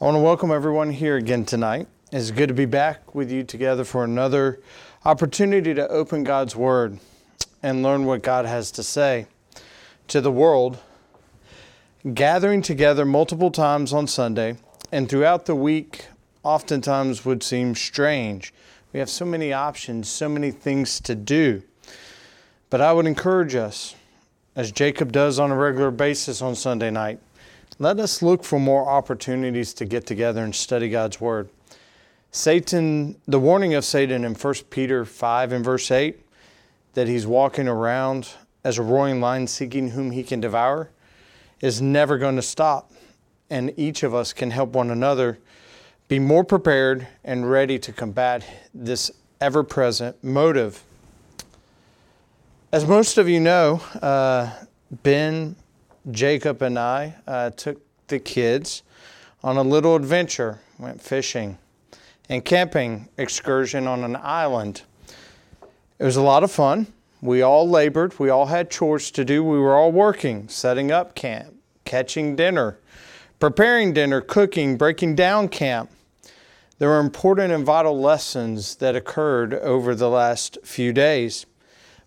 I want to welcome everyone here again tonight. It's good to be back with you together for another opportunity to open God's Word and learn what God has to say to the world. Gathering together multiple times on Sunday and throughout the week oftentimes would seem strange. We have so many options, so many things to do. But I would encourage us, as Jacob does on a regular basis on Sunday night, let us look for more opportunities to get together and study God's Word. Satan, the warning of Satan in 1 Peter 5 and verse 8, that he's walking around as a roaring lion seeking whom he can devour, is never going to stop. And each of us can help one another be more prepared and ready to combat this ever present motive. As most of you know, uh, Ben Jacob and I uh, took the kids on a little adventure, went fishing and camping excursion on an island. It was a lot of fun. We all labored, we all had chores to do. We were all working, setting up camp, catching dinner, preparing dinner, cooking, breaking down camp. There were important and vital lessons that occurred over the last few days.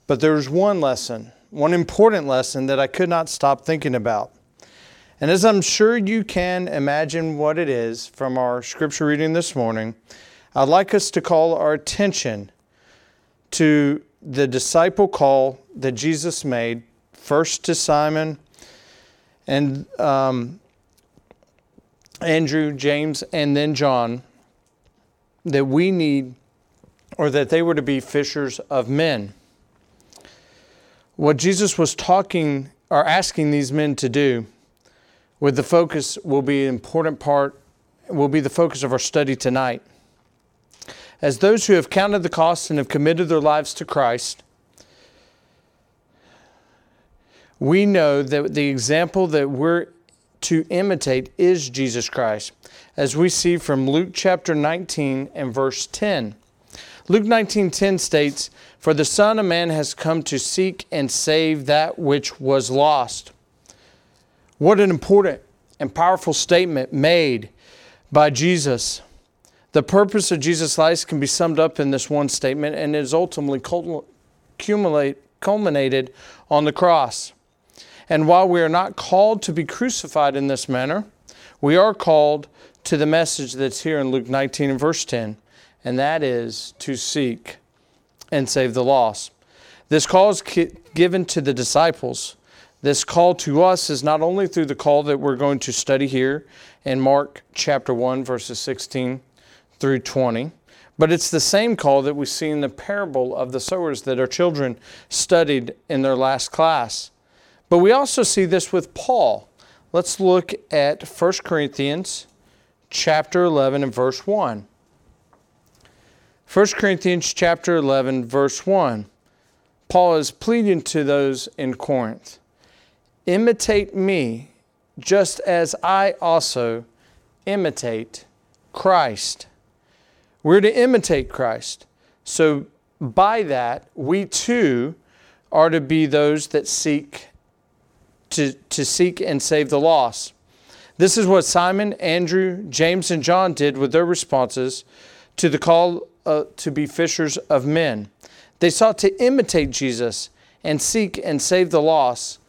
But there was one lesson one important lesson that I could not stop thinking about. And as I'm sure you can imagine what it is from our scripture reading this morning, I'd like us to call our attention to the disciple call that Jesus made, first to Simon and um, Andrew, James, and then John, that we need, or that they were to be fishers of men. What Jesus was talking or asking these men to do with the focus will be an important part, will be the focus of our study tonight. As those who have counted the cost and have committed their lives to Christ, we know that the example that we're to imitate is Jesus Christ, as we see from Luke chapter 19 and verse 10. Luke 19:10 states, "For the Son of Man has come to seek and save that which was lost." What an important and powerful statement made by Jesus. The purpose of Jesus' life can be summed up in this one statement and is ultimately culminated on the cross. And while we are not called to be crucified in this manner, we are called to the message that's here in Luke 19 and verse 10 and that is to seek and save the lost. This call is given to the disciples. This call to us is not only through the call that we're going to study here in Mark chapter 1, verses 16 through 20, but it's the same call that we see in the parable of the sowers that our children studied in their last class. But we also see this with Paul. Let's look at 1 Corinthians chapter 11 and verse 1. 1 Corinthians chapter 11 verse 1. Paul is pleading to those in Corinth, imitate me just as I also imitate Christ. We're to imitate Christ. So by that, we too are to be those that seek to, to seek and save the lost. This is what Simon, Andrew, James, and John did with their responses to the call uh, to be fishers of men. They sought to imitate Jesus and seek and save the lost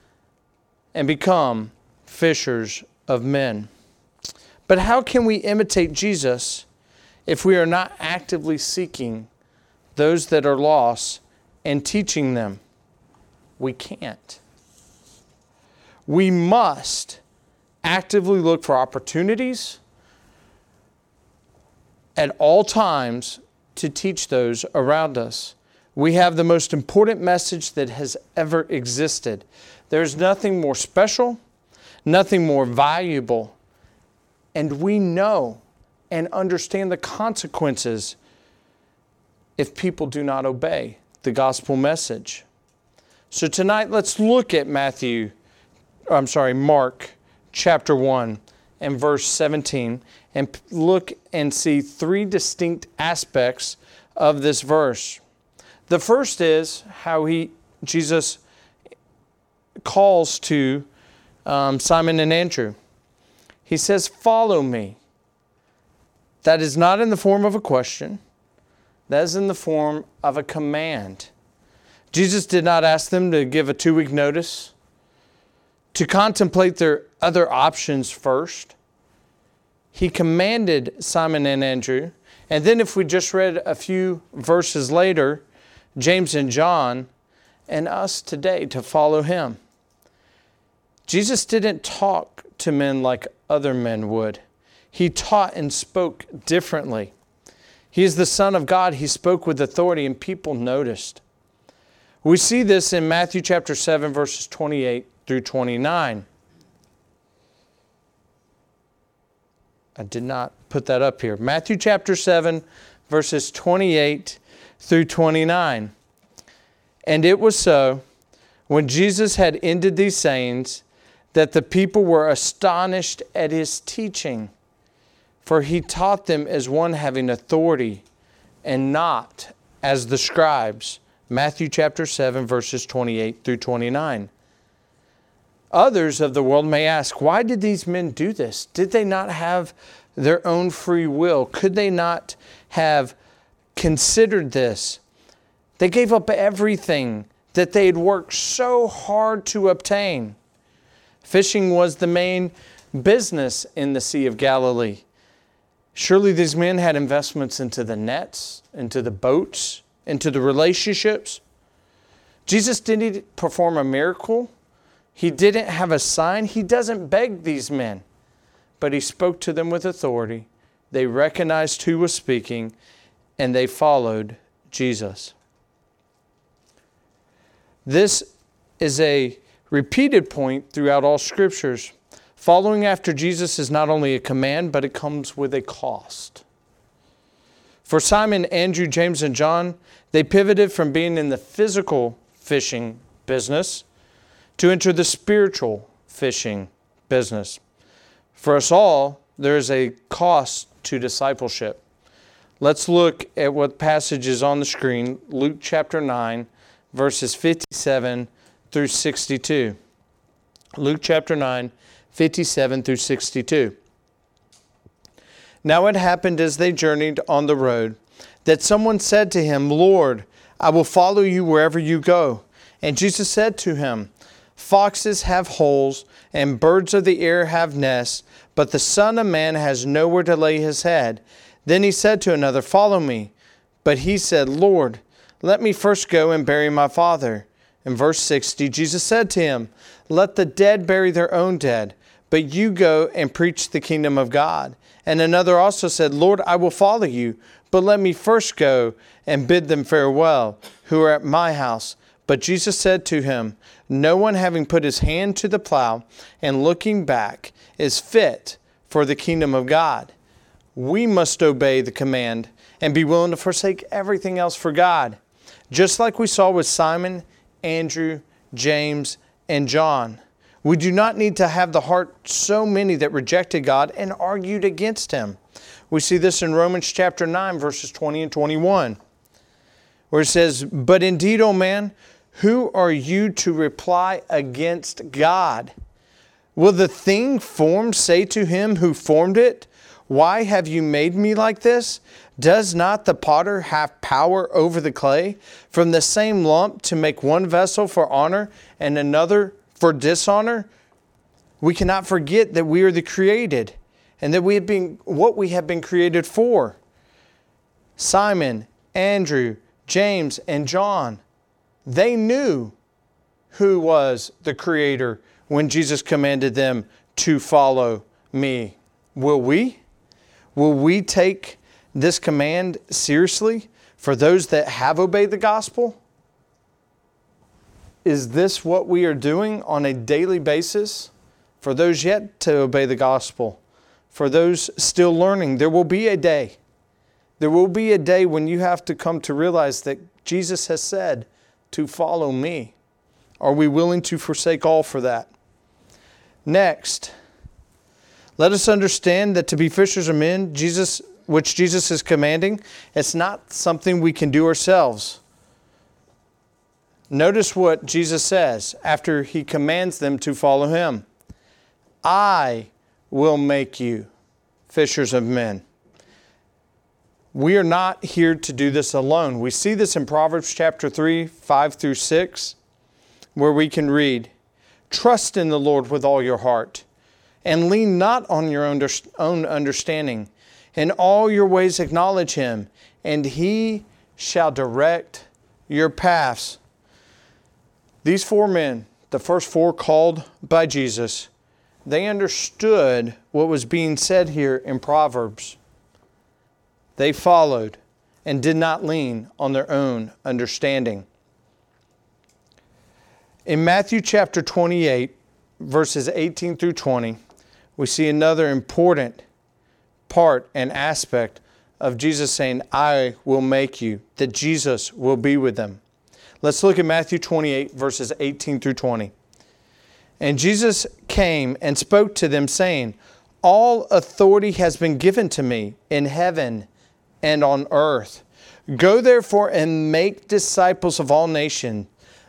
and become fishers of men. But how can we imitate Jesus if we are not actively seeking those that are lost and teaching them? We can't. We must actively look for opportunities at all times to teach those around us. We have the most important message that has ever existed. There's nothing more special, nothing more valuable, and we know and understand the consequences if people do not obey the gospel message. So tonight let's look at Matthew I'm sorry, Mark chapter 1 and verse 17 and look and see three distinct aspects of this verse. The first is how he Jesus calls to um, Simon and Andrew. He says, "Follow me." that is not in the form of a question, that is in the form of a command. Jesus did not ask them to give a two week notice, to contemplate their other options first. He commanded Simon and Andrew. And then, if we just read a few verses later, James and John, and us today to follow him. Jesus didn't talk to men like other men would. He taught and spoke differently. He is the Son of God. He spoke with authority, and people noticed. We see this in Matthew chapter 7, verses 28 through 29. I did not put that up here. Matthew chapter 7, verses 28 through 29. And it was so, when Jesus had ended these sayings, that the people were astonished at his teaching, for he taught them as one having authority and not as the scribes. Matthew chapter 7, verses 28 through 29. Others of the world may ask, why did these men do this? Did they not have their own free will? Could they not have considered this? They gave up everything that they had worked so hard to obtain. Fishing was the main business in the Sea of Galilee. Surely these men had investments into the nets, into the boats, into the relationships. Jesus didn't perform a miracle. He didn't have a sign. He doesn't beg these men, but he spoke to them with authority. They recognized who was speaking and they followed Jesus. This is a repeated point throughout all scriptures. Following after Jesus is not only a command, but it comes with a cost. For Simon, Andrew, James, and John, they pivoted from being in the physical fishing business to enter the spiritual fishing business. For us all, there is a cost to discipleship. Let's look at what passage is on the screen Luke chapter 9, verses 57 through 62. Luke chapter 9, 57 through 62. Now it happened as they journeyed on the road that someone said to him, Lord, I will follow you wherever you go. And Jesus said to him, Foxes have holes, and birds of the air have nests, but the Son of Man has nowhere to lay his head. Then he said to another, Follow me. But he said, Lord, let me first go and bury my father. In verse 60, Jesus said to him, Let the dead bury their own dead, but you go and preach the kingdom of God. And another also said, Lord, I will follow you, but let me first go and bid them farewell, who are at my house. But Jesus said to him, No one having put his hand to the plow and looking back is fit for the kingdom of God. We must obey the command and be willing to forsake everything else for God. Just like we saw with Simon, Andrew, James, and John. We do not need to have the heart so many that rejected God and argued against him. We see this in Romans chapter 9, verses 20 and 21, where it says, But indeed, O man, who are you to reply against God? Will the thing formed say to him who formed it, Why have you made me like this? Does not the potter have power over the clay from the same lump to make one vessel for honor and another for dishonor? We cannot forget that we are the created and that we have been what we have been created for. Simon, Andrew, James, and John, they knew who was the creator when Jesus commanded them to follow me. Will we? Will we take this command seriously for those that have obeyed the gospel? Is this what we are doing on a daily basis for those yet to obey the gospel? For those still learning, there will be a day. There will be a day when you have to come to realize that Jesus has said to follow me. Are we willing to forsake all for that? Next, let us understand that to be fishers of men, Jesus which Jesus is commanding, it's not something we can do ourselves. Notice what Jesus says after he commands them to follow him I will make you fishers of men. We are not here to do this alone. We see this in Proverbs chapter 3, 5 through 6, where we can read, Trust in the Lord with all your heart, and lean not on your own understanding. In all your ways acknowledge him, and he shall direct your paths. These four men, the first four called by Jesus, they understood what was being said here in Proverbs. They followed and did not lean on their own understanding. In Matthew chapter 28, verses 18 through 20, we see another important part and aspect of Jesus saying, I will make you, that Jesus will be with them. Let's look at Matthew 28, verses 18 through 20. And Jesus came and spoke to them, saying, All authority has been given to me in heaven and on earth. Go therefore and make disciples of all nations,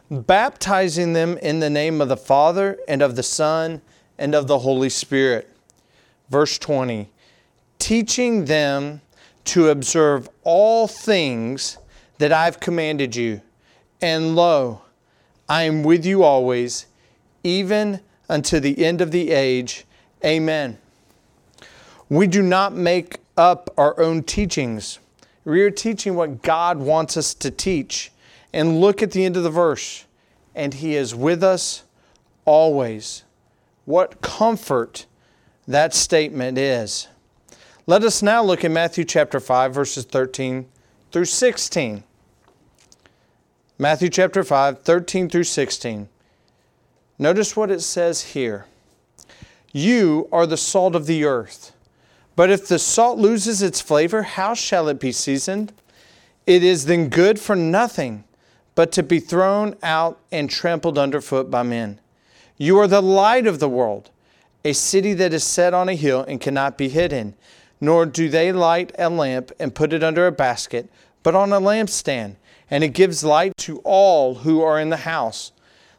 baptizing them in the name of the Father and of the Son and of the Holy Spirit. Verse 20 Teaching them to observe all things that I've commanded you. And lo, I am with you always, even unto the end of the age. Amen. We do not make up our own teachings. We are teaching what God wants us to teach. And look at the end of the verse. And He is with us always. What comfort that statement is. Let us now look at Matthew chapter 5, verses 13 through 16. Matthew chapter 5, 13 through 16. Notice what it says here. You are the salt of the earth. But if the salt loses its flavor, how shall it be seasoned? It is then good for nothing but to be thrown out and trampled underfoot by men. You are the light of the world, a city that is set on a hill and cannot be hidden. Nor do they light a lamp and put it under a basket, but on a lampstand, and it gives light to all who are in the house.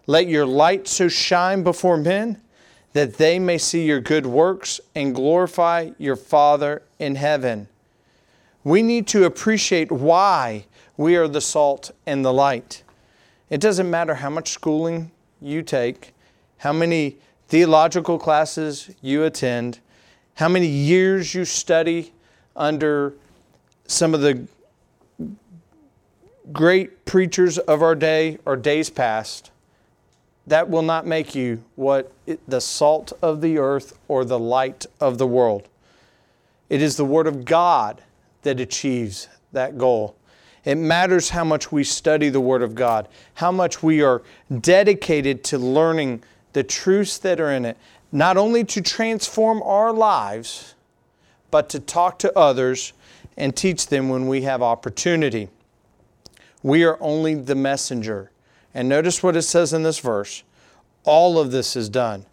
Let your light so shine before men that they may see your good works and glorify your Father in heaven. We need to appreciate why we are the salt and the light. It doesn't matter how much schooling you take, how many theological classes you attend, how many years you study under some of the great preachers of our day or days past that will not make you what it, the salt of the earth or the light of the world. It is the Word of God that achieves that goal. It matters how much we study the Word of God, how much we are dedicated to learning the truths that are in it, not only to transform our lives, but to talk to others and teach them when we have opportunity. We are only the messenger. And notice what it says in this verse all of this is done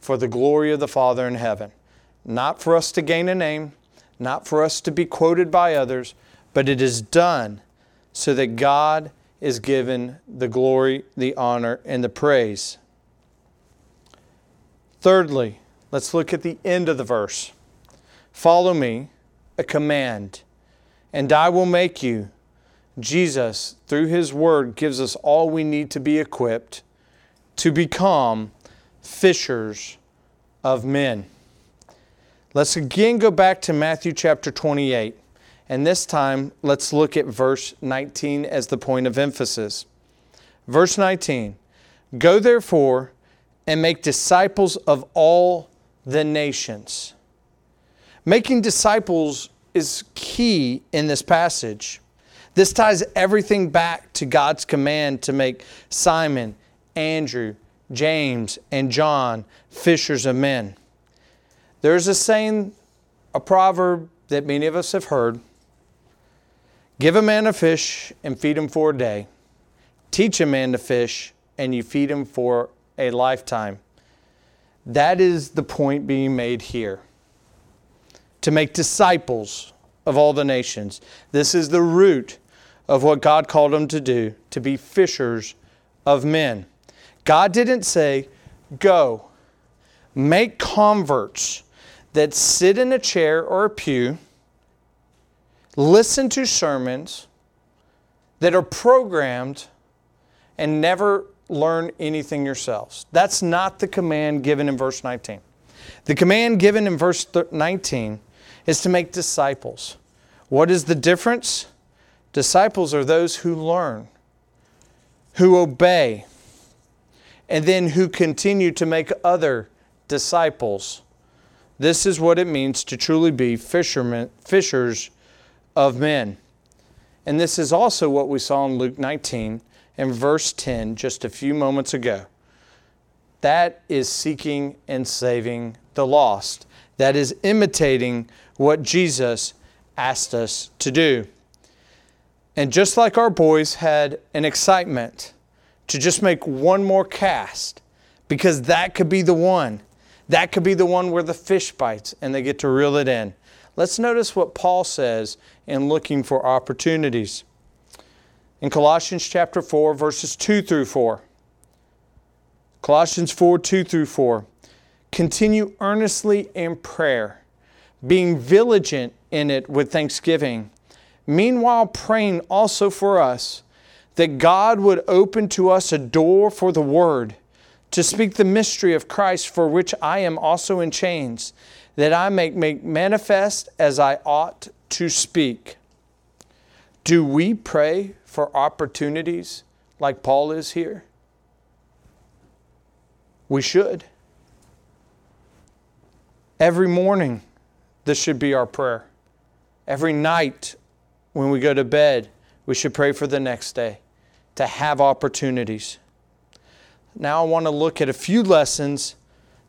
for the glory of the Father in heaven. Not for us to gain a name, not for us to be quoted by others, but it is done so that God is given the glory, the honor, and the praise. Thirdly, let's look at the end of the verse. Follow me, a command, and I will make you Jesus, through His Word, gives us all we need to be equipped to become fishers of men. Let's again go back to Matthew chapter 28. And this time, let's look at verse 19 as the point of emphasis. Verse 19 Go therefore and make disciples of all the nations. Making disciples is key in this passage. This ties everything back to God's command to make Simon, Andrew, James, and John fishers of men. There's a saying, a proverb that many of us have heard Give a man a fish and feed him for a day. Teach a man to fish and you feed him for a lifetime. That is the point being made here. To make disciples of all the nations. This is the root of what God called them to do to be fishers of men. God didn't say, Go, make converts that sit in a chair or a pew, listen to sermons that are programmed and never learn anything yourselves. That's not the command given in verse 19. The command given in verse 19 is to make disciples. What is the difference? Disciples are those who learn, who obey, and then who continue to make other disciples. This is what it means to truly be fishermen, fishers of men. And this is also what we saw in Luke 19 and verse 10 just a few moments ago. That is seeking and saving the lost. That is imitating what Jesus asked us to do. And just like our boys had an excitement to just make one more cast, because that could be the one. That could be the one where the fish bites and they get to reel it in. Let's notice what Paul says in looking for opportunities. In Colossians chapter 4, verses 2 through 4. Colossians 4, 2 through 4. Continue earnestly in prayer, being vigilant in it with thanksgiving. Meanwhile, praying also for us that God would open to us a door for the word to speak the mystery of Christ, for which I am also in chains that I may make manifest as I ought to speak. Do we pray for opportunities like Paul is here? We should. Every morning, this should be our prayer. Every night, when we go to bed, we should pray for the next day to have opportunities. Now, I want to look at a few lessons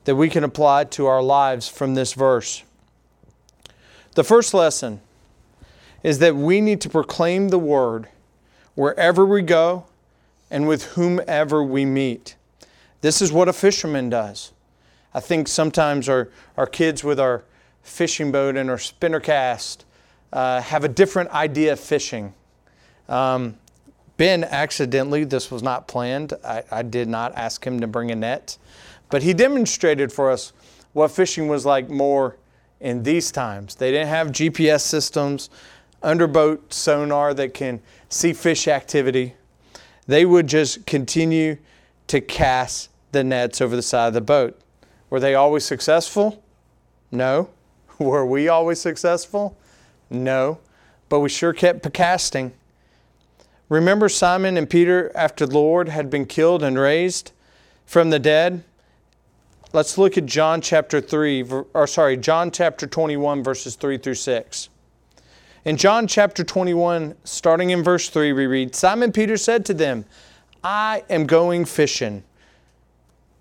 that we can apply to our lives from this verse. The first lesson is that we need to proclaim the word wherever we go and with whomever we meet. This is what a fisherman does. I think sometimes our, our kids with our fishing boat and our spinner cast uh, have a different idea of fishing. Um, ben accidentally, this was not planned. I, I did not ask him to bring a net. But he demonstrated for us what fishing was like more in these times. They didn't have GPS systems, underboat sonar that can see fish activity. They would just continue to cast the nets over the side of the boat. Were they always successful? No. Were we always successful? No. But we sure kept casting. Remember Simon and Peter after the Lord had been killed and raised from the dead? Let's look at John chapter 3, or sorry, John chapter 21, verses 3 through 6. In John chapter 21, starting in verse 3, we read Simon Peter said to them, I am going fishing.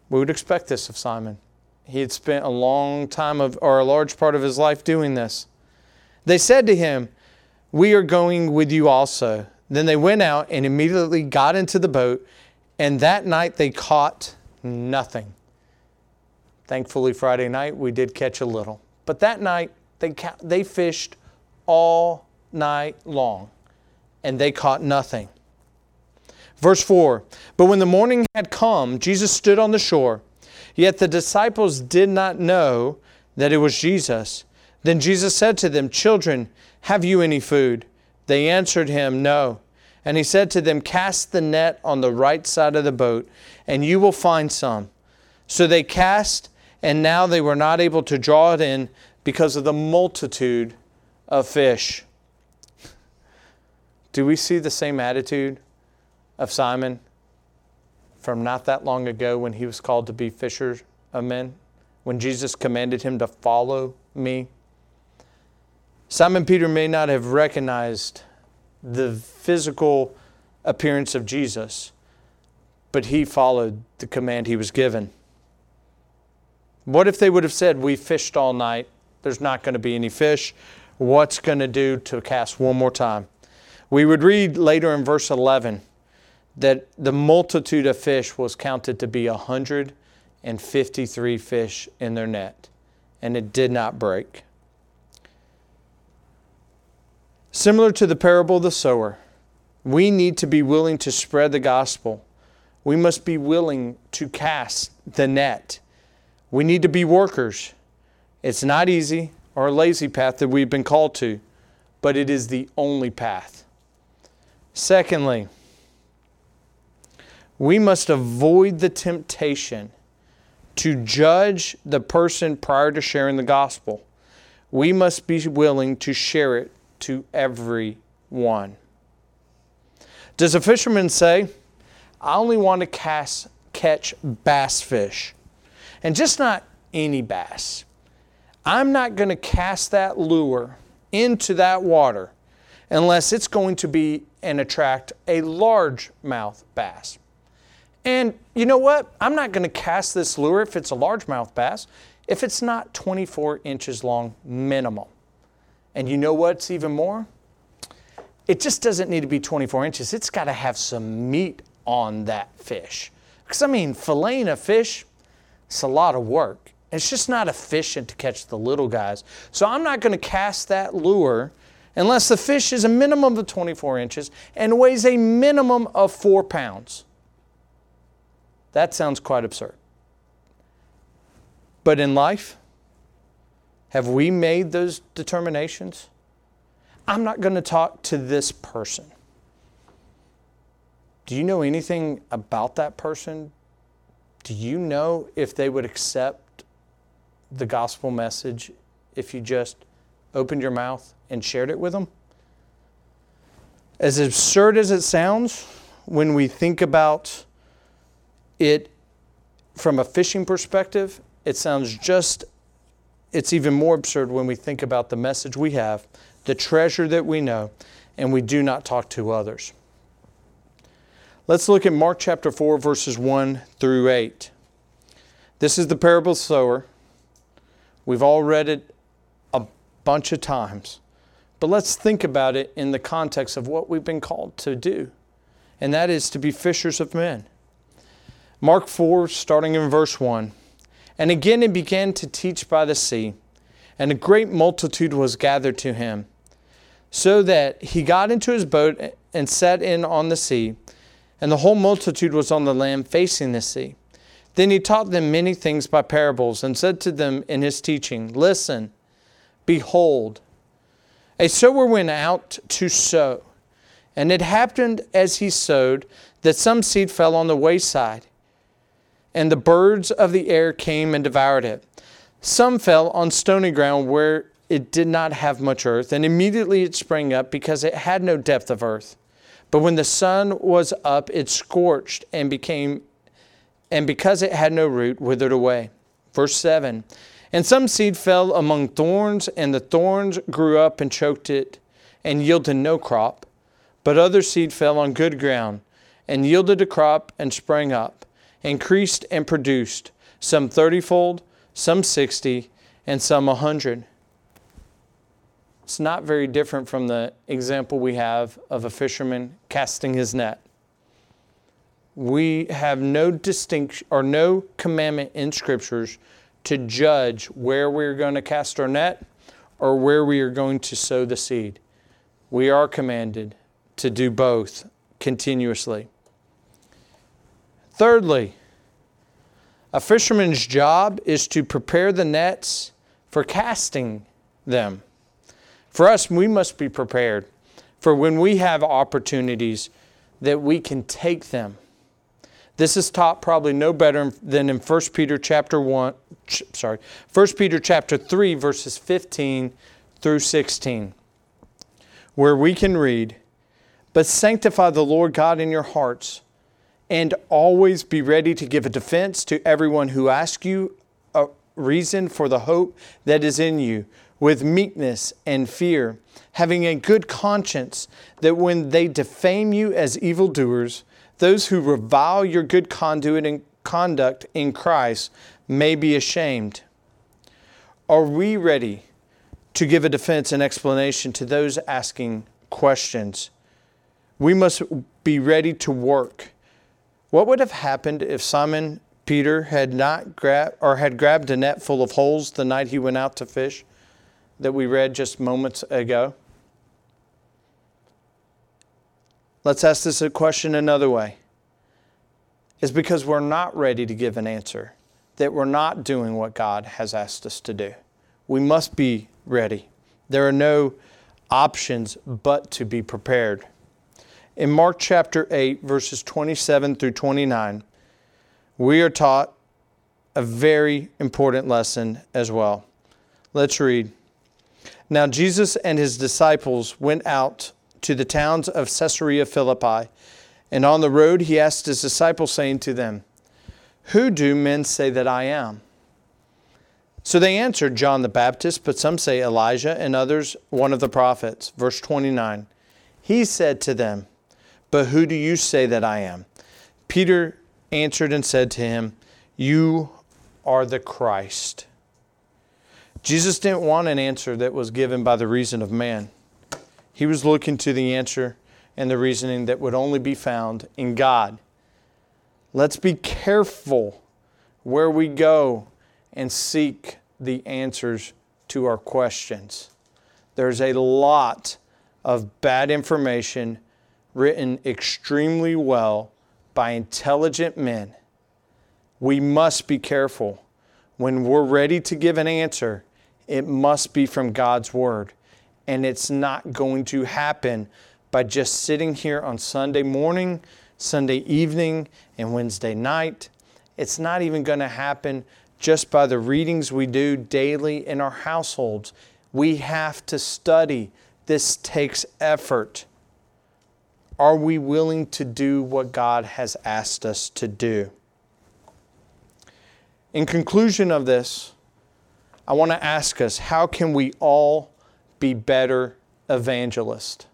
We would expect this of Simon. He had spent a long time of, or a large part of his life doing this. They said to him, We are going with you also. Then they went out and immediately got into the boat, and that night they caught nothing. Thankfully, Friday night we did catch a little. But that night they, they fished all night long and they caught nothing. Verse 4 But when the morning had come, Jesus stood on the shore. Yet the disciples did not know that it was Jesus. Then Jesus said to them, Children, have you any food? They answered him, No. And he said to them, Cast the net on the right side of the boat, and you will find some. So they cast and now they were not able to draw it in because of the multitude of fish. Do we see the same attitude of Simon from not that long ago when he was called to be fisher of men? When Jesus commanded him to follow me? Simon Peter may not have recognized the physical appearance of Jesus, but he followed the command he was given. What if they would have said, We fished all night, there's not going to be any fish? What's going to do to cast one more time? We would read later in verse 11 that the multitude of fish was counted to be 153 fish in their net, and it did not break. Similar to the parable of the sower, we need to be willing to spread the gospel. We must be willing to cast the net we need to be workers. It's not easy or a lazy path that we've been called to, but it is the only path. Secondly, we must avoid the temptation to judge the person prior to sharing the gospel. We must be willing to share it to everyone. Does a fisherman say, I only want to cast, catch bass fish? And just not any bass. I'm not going to cast that lure into that water unless it's going to be and attract a largemouth bass. And you know what? I'm not going to cast this lure if it's a largemouth bass if it's not 24 inches long minimum. And you know what's even more? It just doesn't need to be 24 inches. It's got to have some meat on that fish. Because I mean, filleting a fish, it's a lot of work. It's just not efficient to catch the little guys. So I'm not going to cast that lure unless the fish is a minimum of 24 inches and weighs a minimum of four pounds. That sounds quite absurd. But in life, have we made those determinations? I'm not going to talk to this person. Do you know anything about that person? Do you know if they would accept the gospel message if you just opened your mouth and shared it with them? As absurd as it sounds, when we think about it from a fishing perspective, it sounds just, it's even more absurd when we think about the message we have, the treasure that we know, and we do not talk to others. Let's look at Mark chapter 4, verses 1 through 8. This is the parable of the sower. We've all read it a bunch of times, but let's think about it in the context of what we've been called to do, and that is to be fishers of men. Mark 4, starting in verse 1. And again he began to teach by the sea, and a great multitude was gathered to him, so that he got into his boat and set in on the sea, and the whole multitude was on the land facing the sea. Then he taught them many things by parables, and said to them in his teaching, Listen, behold, a sower went out to sow. And it happened as he sowed that some seed fell on the wayside and the birds of the air came and devoured it. Some fell on stony ground where it did not have much earth, and immediately it sprang up because it had no depth of earth. But when the sun was up, it scorched and became, and because it had no root, withered away. Verse 7 And some seed fell among thorns, and the thorns grew up and choked it, and yielded no crop. But other seed fell on good ground, and yielded a crop and sprang up increased and produced, some thirtyfold, some sixty, and some a hundred. It's not very different from the example we have of a fisherman casting his net. We have no distinction or no commandment in scriptures to judge where we're going to cast our net or where we are going to sow the seed. We are commanded to do both continuously. Thirdly, a fisherman's job is to prepare the nets for casting them. For us, we must be prepared for when we have opportunities that we can take them. This is taught probably no better than in 1 Peter chapter 1 sorry, 1 Peter chapter 3 verses 15 through 16 where we can read, "But sanctify the Lord God in your hearts." And always be ready to give a defense to everyone who asks you a reason for the hope that is in you with meekness and fear, having a good conscience that when they defame you as evildoers, those who revile your good conduit and conduct in Christ may be ashamed. Are we ready to give a defense and explanation to those asking questions? We must be ready to work what would have happened if Simon Peter had not grabbed or had grabbed a net full of holes the night he went out to fish that we read just moments ago? Let's ask this question another way. Is because we're not ready to give an answer, that we're not doing what God has asked us to do. We must be ready. There are no options but to be prepared. In Mark chapter 8, verses 27 through 29, we are taught a very important lesson as well. Let's read. Now, Jesus and his disciples went out to the towns of Caesarea Philippi, and on the road he asked his disciples, saying to them, Who do men say that I am? So they answered, John the Baptist, but some say Elijah, and others one of the prophets. Verse 29. He said to them, But who do you say that I am? Peter answered and said to him, You are the Christ. Jesus didn't want an answer that was given by the reason of man. He was looking to the answer and the reasoning that would only be found in God. Let's be careful where we go and seek the answers to our questions. There's a lot of bad information written extremely well by intelligent men. We must be careful. When we're ready to give an answer, it must be from God's Word. And it's not going to happen by just sitting here on Sunday morning, Sunday evening, and Wednesday night. It's not even going to happen just by the readings we do daily in our households. We have to study. This takes effort. Are we willing to do what God has asked us to do? In conclusion of this, I want to ask us how can we all be better evangelists?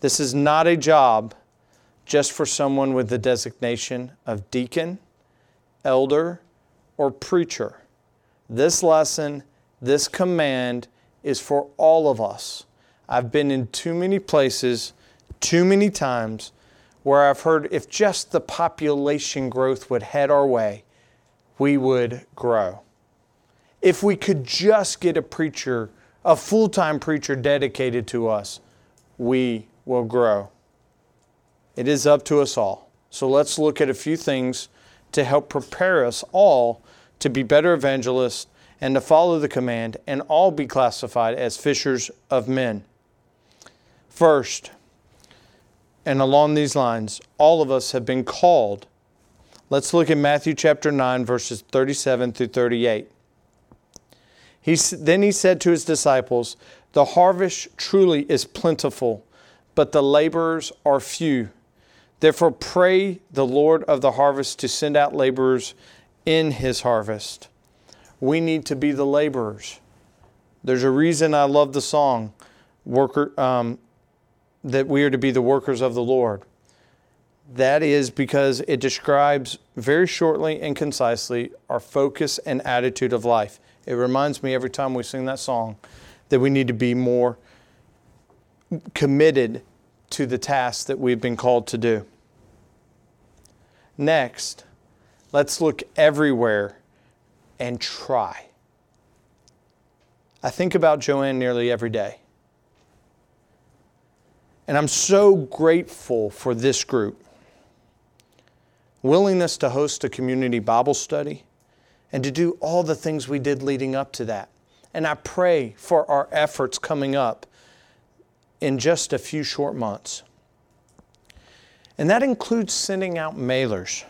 This is not a job just for someone with the designation of deacon, elder, or preacher. This lesson, this command is for all of us. I've been in too many places, too many times, where I've heard if just the population growth would head our way, we would grow. If we could just get a preacher, a full time preacher dedicated to us, we will grow. It is up to us all. So let's look at a few things to help prepare us all to be better evangelists and to follow the command and all be classified as fishers of men. First, and along these lines, all of us have been called. Let's look at Matthew chapter 9, verses 37 through 38. He, then he said to his disciples, The harvest truly is plentiful, but the laborers are few. Therefore, pray the Lord of the harvest to send out laborers in his harvest. We need to be the laborers. There's a reason I love the song, worker, um, that we are to be the workers of the Lord. That is because it describes very shortly and concisely our focus and attitude of life. It reminds me every time we sing that song that we need to be more committed to the task that we've been called to do. Next, let's look everywhere and try. I think about Joanne nearly every day. And I'm so grateful for this group. Willingness to host a community Bible study and to do all the things we did leading up to that. And I pray for our efforts coming up in just a few short months. And that includes sending out mailers.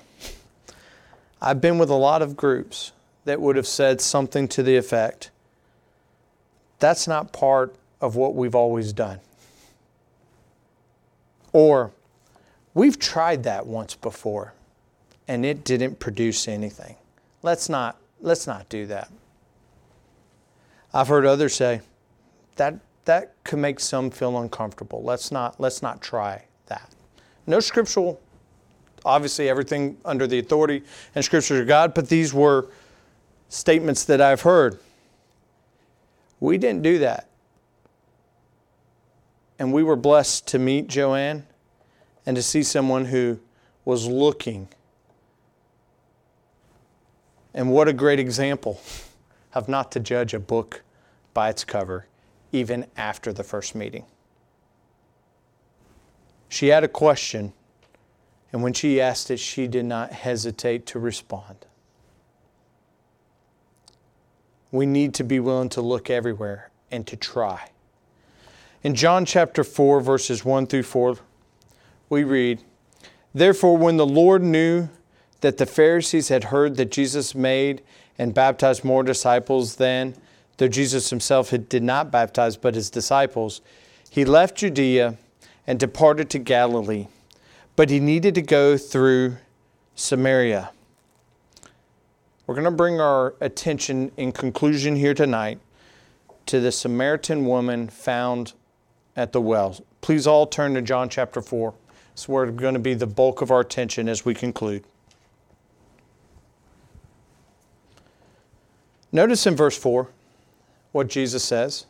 I've been with a lot of groups that would have said something to the effect that's not part of what we've always done. Or we've tried that once before and it didn't produce anything. Let's not let's not do that. I've heard others say that that could make some feel uncomfortable. Let's not let's not try that. No scriptural obviously everything under the authority and scriptures of God, but these were statements that I've heard. We didn't do that. And we were blessed to meet Joanne and to see someone who was looking. And what a great example of not to judge a book by its cover, even after the first meeting. She had a question and when she asked it, she did not hesitate to respond. We need to be willing to look everywhere and to try. In John chapter 4, verses 1 through 4, we read, Therefore, when the Lord knew that the Pharisees had heard that Jesus made and baptized more disciples than, though Jesus himself did not baptize but his disciples, he left Judea and departed to Galilee. But he needed to go through Samaria. We're going to bring our attention in conclusion here tonight to the Samaritan woman found at the well. Please all turn to John chapter 4. It's where going to be the bulk of our attention as we conclude. Notice in verse 4 what Jesus says.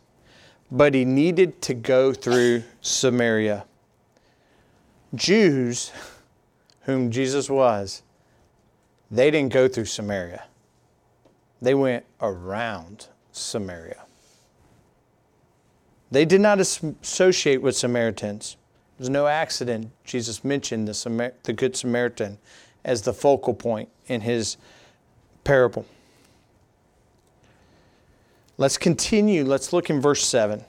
But he needed to go through Samaria. Jews, whom Jesus was, they didn't go through Samaria. They went around Samaria. They did not associate with Samaritans. There's no accident Jesus mentioned the, Samar- the Good Samaritan as the focal point in his parable. Let's continue. Let's look in verse 7.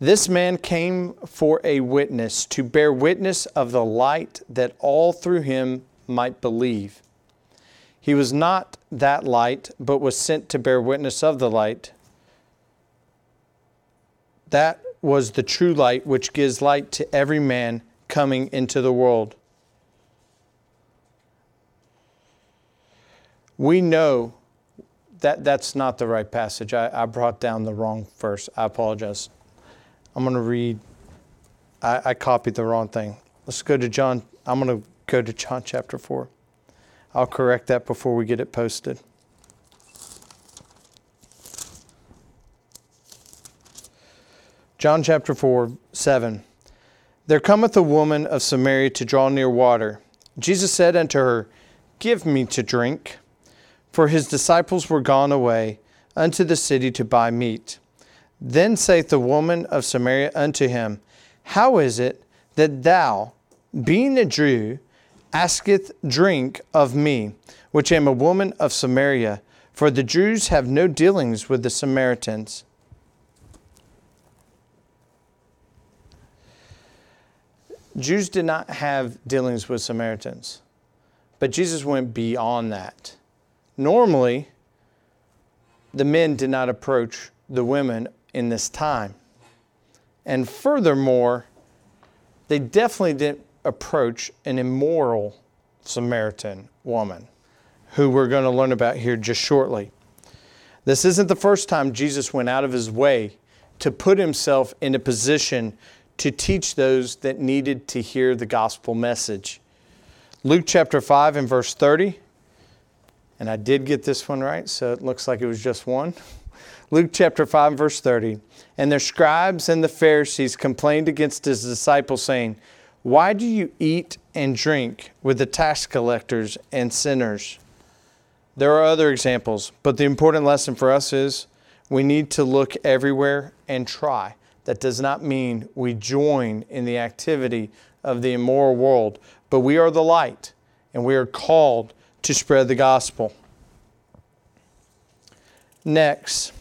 This man came for a witness, to bear witness of the light, that all through him might believe. He was not that light, but was sent to bear witness of the light. That was the true light which gives light to every man coming into the world. We know that that's not the right passage. I, I brought down the wrong verse. I apologize. I'm going to read, I, I copied the wrong thing. Let's go to John. I'm going to go to John chapter 4. I'll correct that before we get it posted. John chapter 4, 7. There cometh a woman of Samaria to draw near water. Jesus said unto her, Give me to drink. For his disciples were gone away unto the city to buy meat. Then saith the woman of Samaria unto him, How is it that thou, being a Jew, asketh drink of me, which am a woman of Samaria? For the Jews have no dealings with the Samaritans. Jews did not have dealings with Samaritans, but Jesus went beyond that. Normally, the men did not approach the women in this time. And furthermore, they definitely didn't approach an immoral Samaritan woman, who we're going to learn about here just shortly. This isn't the first time Jesus went out of his way to put himself in a position to teach those that needed to hear the gospel message. Luke chapter 5 and verse 30, and I did get this one right, so it looks like it was just one. Luke chapter 5 verse 30. And the scribes and the Pharisees complained against his disciples, saying, Why do you eat and drink with the tax collectors and sinners? There are other examples, but the important lesson for us is we need to look everywhere and try. That does not mean we join in the activity of the immoral world, but we are the light and we are called to spread the gospel. Next,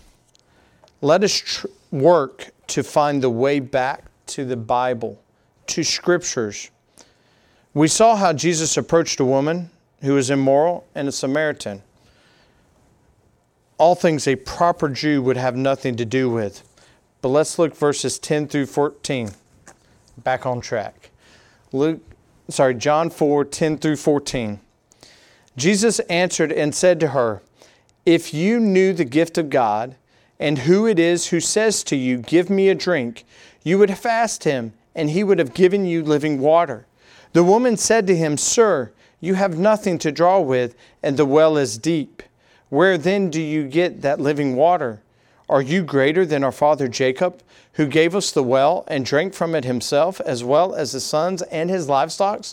let us tr- work to find the way back to the Bible, to scriptures. We saw how Jesus approached a woman who was immoral and a Samaritan. All things a proper Jew would have nothing to do with. But let's look verses 10 through 14. Back on track. Luke, sorry, John 4, 10 through 14. Jesus answered and said to her, If you knew the gift of God, and who it is who says to you, Give me a drink, you would have asked him, and he would have given you living water. The woman said to him, Sir, you have nothing to draw with, and the well is deep. Where then do you get that living water? Are you greater than our father Jacob, who gave us the well and drank from it himself, as well as his sons and his livestock?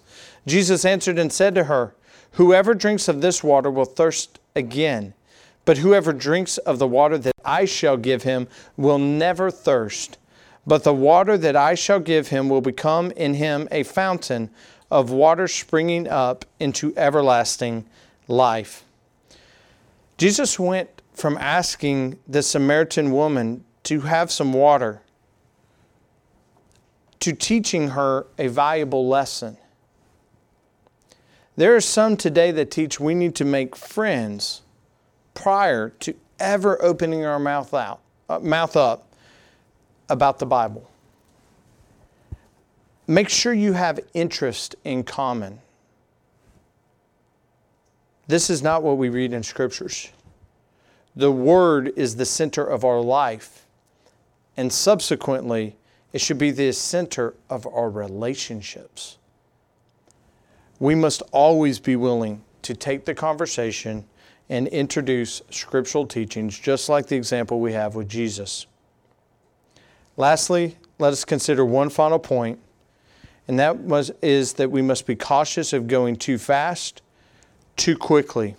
Jesus answered and said to her, Whoever drinks of this water will thirst again, but whoever drinks of the water that I shall give him will never thirst. But the water that I shall give him will become in him a fountain of water springing up into everlasting life. Jesus went from asking the Samaritan woman to have some water, to teaching her a valuable lesson. There are some today that teach we need to make friends prior to ever opening our mouth out, uh, mouth up about the Bible. Make sure you have interest in common. This is not what we read in scriptures. The Word is the center of our life, and subsequently, it should be the center of our relationships. We must always be willing to take the conversation and introduce scriptural teachings, just like the example we have with Jesus. Lastly, let us consider one final point, and that was, is that we must be cautious of going too fast, too quickly.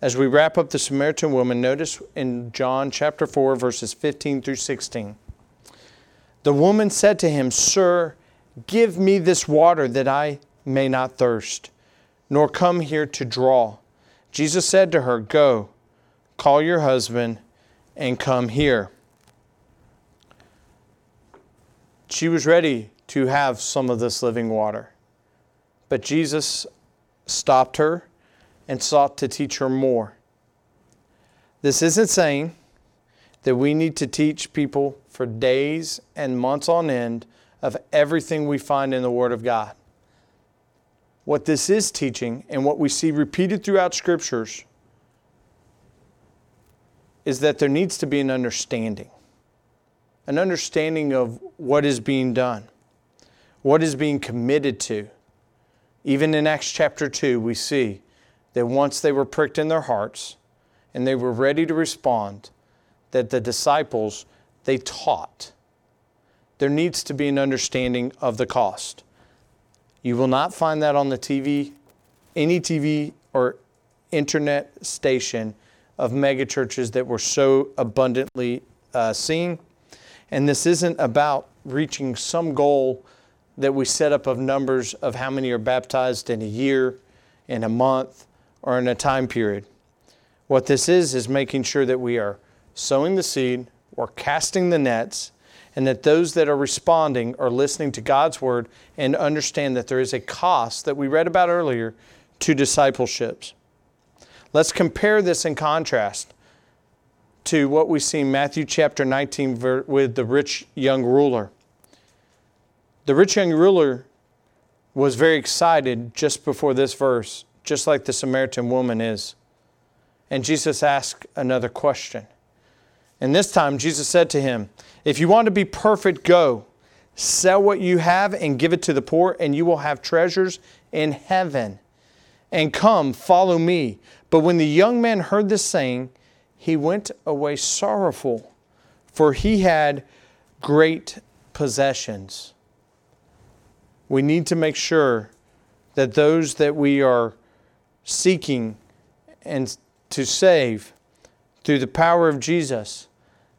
As we wrap up the Samaritan woman, notice in John chapter 4, verses 15 through 16. The woman said to him, Sir, give me this water that I may not thirst, nor come here to draw. Jesus said to her, Go, call your husband, and come here. She was ready to have some of this living water. But Jesus stopped her and sought to teach her more. This isn't saying that we need to teach people for days and months on end of everything we find in the Word of God. What this is teaching, and what we see repeated throughout scriptures, is that there needs to be an understanding an understanding of what is being done, what is being committed to. Even in Acts chapter 2, we see that once they were pricked in their hearts and they were ready to respond, that the disciples, they taught. There needs to be an understanding of the cost. You will not find that on the TV, any TV or internet station of megachurches that were so abundantly uh, seen. And this isn't about reaching some goal that we set up of numbers of how many are baptized in a year, in a month, or in a time period. What this is, is making sure that we are sowing the seed, or casting the nets, and that those that are responding are listening to God's word and understand that there is a cost that we read about earlier to discipleships. Let's compare this in contrast to what we see in Matthew chapter 19 with the rich young ruler. The rich young ruler was very excited just before this verse, just like the Samaritan woman is. And Jesus asked another question. And this time, Jesus said to him, If you want to be perfect, go. Sell what you have and give it to the poor, and you will have treasures in heaven. And come, follow me. But when the young man heard this saying, he went away sorrowful, for he had great possessions. We need to make sure that those that we are seeking and to save through the power of Jesus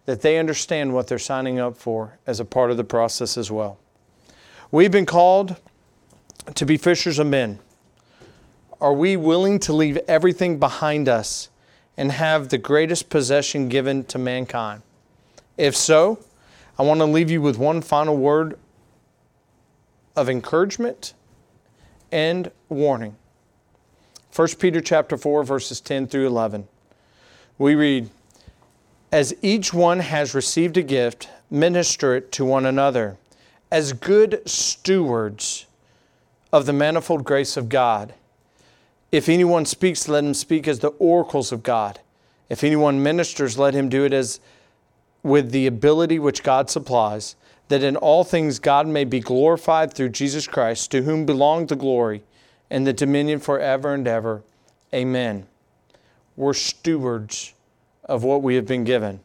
that they understand what they're signing up for as a part of the process as well. We've been called to be fishers of men. Are we willing to leave everything behind us and have the greatest possession given to mankind? If so, I want to leave you with one final word of encouragement and warning. 1 Peter chapter 4 verses 10 through 11. We read, as each one has received a gift, minister it to one another as good stewards of the manifold grace of God. If anyone speaks, let him speak as the oracles of God. If anyone ministers, let him do it as with the ability which God supplies, that in all things God may be glorified through Jesus Christ, to whom belong the glory and the dominion forever and ever. Amen. We're stewards of what we have been given.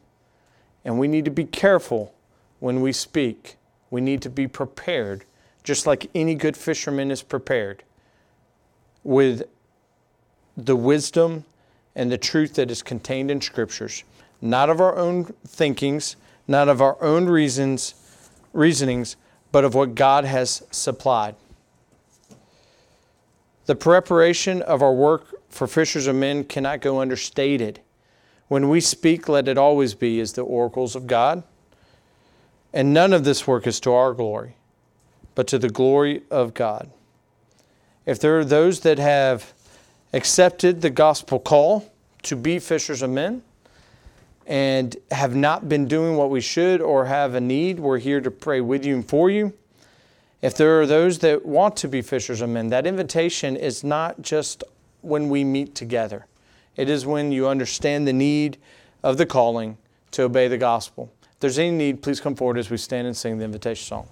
And we need to be careful when we speak. We need to be prepared, just like any good fisherman is prepared, with the wisdom and the truth that is contained in scriptures, not of our own thinkings, not of our own reasons, reasonings, but of what God has supplied. The preparation of our work for fishers of men cannot go understated. When we speak, let it always be as the oracles of God, And none of this work is to our glory, but to the glory of God. If there are those that have accepted the gospel call to be fishers of men and have not been doing what we should or have a need, we're here to pray with you and for you. If there are those that want to be fishers of men, that invitation is not just when we meet together. It is when you understand the need of the calling to obey the gospel. If there's any need, please come forward as we stand and sing the invitation song.